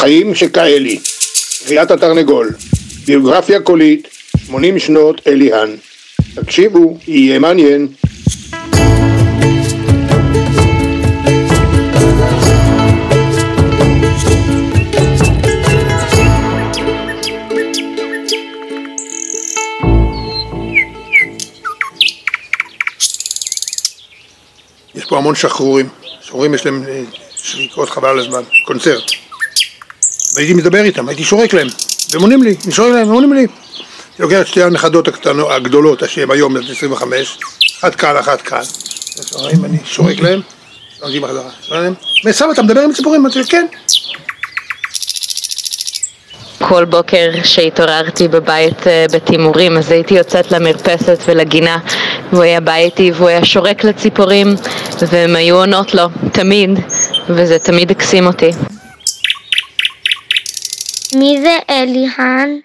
חיים שכאלי, קריאת התרנגול, ביוגרפיה קולית, 80 שנות אליהן. תקשיבו, יהיה מעניין. יש פה המון שחרורים, שחרורים יש להם אה, שריקות חבל על הזמן, קונצרט. והייתי מדבר איתם, הייתי שורק להם, והם עונים לי, אני שורק להם, הם עונים לי. אני לוקח את שתי הנכדות הגדולות, שהן היום בנות 25, אחת כאן, אחת כאן. אני שורק להם, שורקים בחזרה, וסבא, אתה מדבר עם ציפורים? אמרתי, כן. כל בוקר שהתעוררתי בבית אה, בתימורים, אז הייתי יוצאת למרפסת ולגינה, והוא היה בא איתי והוא היה שורק לציפורים, והן היו עונות לו, תמיד, וזה תמיד הקסים אותי. מי זה אליהן?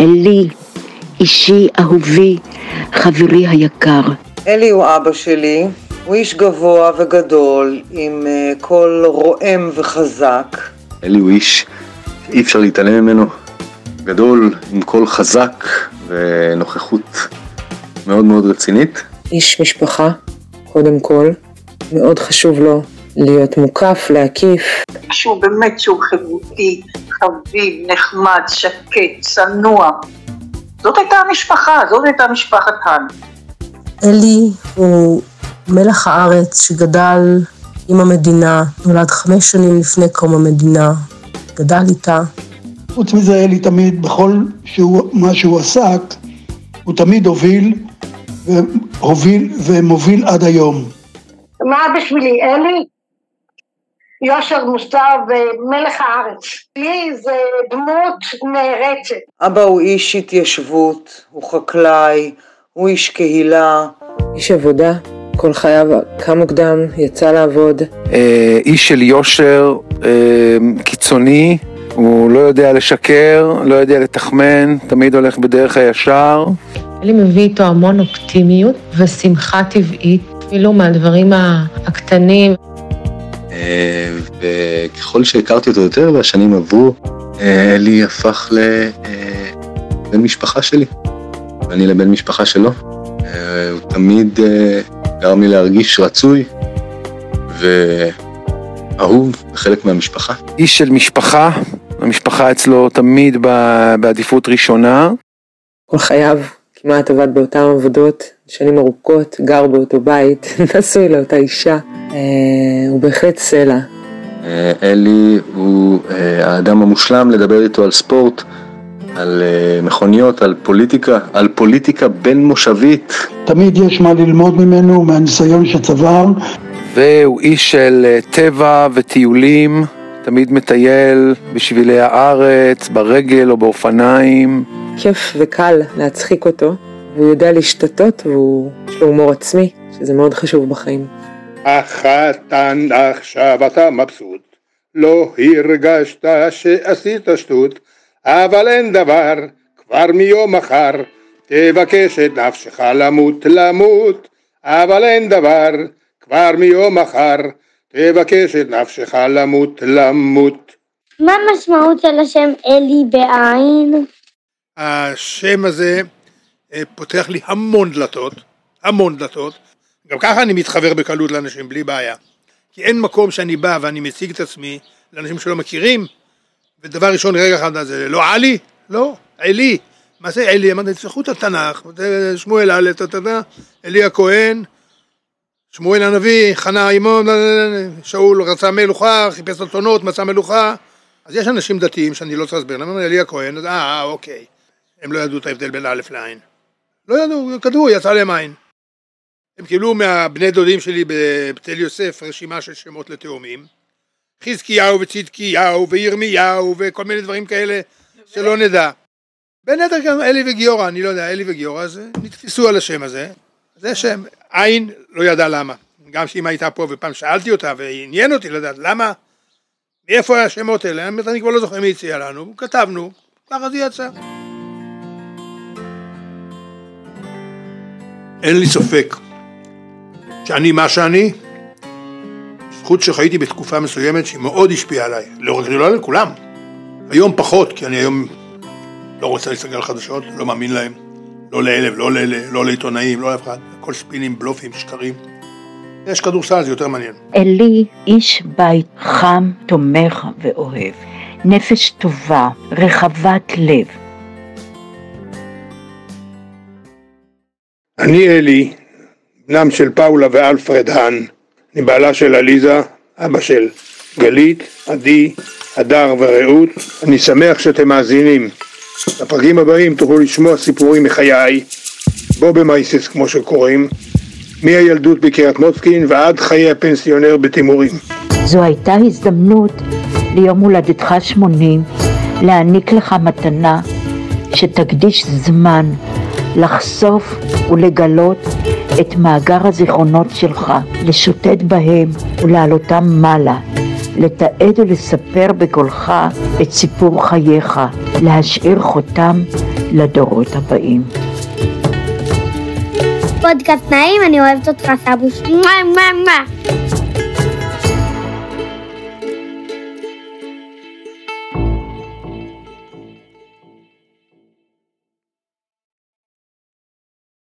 אלי, אישי, אהובי, חברי היקר. אלי הוא אבא שלי, הוא איש גבוה וגדול, עם אה, קול רועם וחזק. אלי הוא איש שאי אפשר להתעלם ממנו, גדול, עם קול חזק ונוכחות מאוד מאוד רצינית. איש משפחה, קודם כל, מאוד חשוב לו להיות מוקף, להקיף. שהוא באמת שהוא חברותי, חביב, נחמד, שקט, צנוע. זאת הייתה המשפחה, זאת הייתה משפחת האן. אלי הוא מלח הארץ שגדל עם המדינה, נולד חמש שנים לפני קום המדינה, גדל איתה. חוץ מזה, אלי תמיד, בכל שהוא, מה שהוא עסק, הוא תמיד הוביל, והוביל ומוביל עד היום. מה בשבילי, אלי? יושר מוסר ומלך הארץ. לי זה דמות נערצת. אבא הוא איש התיישבות, הוא חקלאי, הוא איש קהילה. איש עבודה, כל חייו קם מוקדם, יצא לעבוד. אה, איש של יושר, אה, קיצוני, הוא לא יודע לשקר, לא יודע לתחמן, תמיד הולך בדרך הישר. אלי מביא איתו המון אופטימיות ושמחה טבעית, אפילו מהדברים הקטנים. וככל שהכרתי אותו יותר והשנים עברו, אלי הפך לבן משפחה שלי, ואני לבן משפחה שלו. הוא תמיד גרם לי להרגיש רצוי ואהוב וחלק מהמשפחה. איש של משפחה, המשפחה אצלו תמיד בעדיפות ראשונה. כל חייו כמעט עבד באותן עבודות, שנים ארוכות, גר באותו בית, נשוי לאותה אישה. הוא בהחלט סלע. אלי הוא האדם המושלם לדבר איתו על ספורט, על מכוניות, על פוליטיקה, על פוליטיקה בין מושבית. תמיד יש מה ללמוד ממנו, מהניסיון שצבר. והוא איש של טבע וטיולים, תמיד מטייל בשבילי הארץ, ברגל או באופניים. כיף וקל להצחיק אותו, והוא יודע להשתתות ויש לו הומור עצמי, שזה מאוד חשוב בחיים. החתן עכשיו אתה מבסוט, לא הרגשת שעשית שטות, אבל אין דבר, כבר מיום מחר, תבקש את נפשך למות למות, אבל אין דבר, כבר מיום מחר, תבקש את נפשך למות למות. מה המשמעות של השם אלי בעין? השם הזה פותח לי המון דלתות, המון דלתות. גם ככה אני מתחבר בקלות לאנשים בלי בעיה. כי אין מקום שאני בא ואני מציג את עצמי לאנשים שלא מכירים, ודבר ראשון, רגע אחד, זה לא עלי? לא, עלי. מה זה עלי? אמרתי, תפתחו את התנ"ך, שמואל א', אלי הכהן, שמואל הנביא, חנה אימו, שאול רצה מלוכה, חיפש אתונות, מצא מלוכה. אז יש אנשים דתיים שאני לא צריך להסביר, למה אלי הכהן, אה, אוקיי. הם לא ידעו את ההבדל בין א' לעין. לא ידעו, כתבו, יצא להם עין. הם קיבלו מהבני דודים שלי בתל יוסף רשימה של שמות לתאומים. חזקיהו וצדקיהו וירמיהו וכל מיני דברים כאלה שלא נדע. בין היתר גם אלי וגיורא, אני לא יודע, אלי וגיורא, אז נתפסו על השם הזה. זה שם, עין לא ידע למה. גם שאמא הייתה פה ופעם שאלתי אותה ועניין אותי לדעת למה, מאיפה השמות האלה, אני כבר לא זוכר מי הציע לנו, כתבנו, ככה זה יצא. אין לי ספק שאני מה שאני, זכות שחייתי בתקופה מסוימת שהיא מאוד השפיעה עליי, לא רק לא על כולם, היום פחות, כי אני היום לא רוצה להסתכל על חדשות, לא מאמין להם. לא לאלה ולא לאלה, לא לעיתונאים, לא לאף אחד. הכל ספינים, בלופים, שקרים. יש כדורסל, זה יותר מעניין. אלי איש בית חם, תומך ואוהב. נפש טובה, רחבת לב. אני אלי, בנם של פאולה ואלפרד האן. אני בעלה של עליזה, אבא של גלית, עדי, הדר ורעות. אני שמח שאתם מאזינים. בפרקים הבאים תוכלו לשמוע סיפורים מחיי, בובמייסס כמו שקוראים, מהילדות בקריית מוצקין ועד חיי הפנסיונר בתימורים. זו הייתה הזדמנות ליום הולדתך 80 להעניק לך מתנה שתקדיש זמן לחשוף ולגלות את מאגר הזיכרונות שלך, לשוטט בהם ולהעלותם מעלה, לתעד ולספר בקולך את סיפור חייך, להשאיר חותם לדורות הבאים. פודקאסט נעים, אני אוהבת אותך סבוש. מה מה מה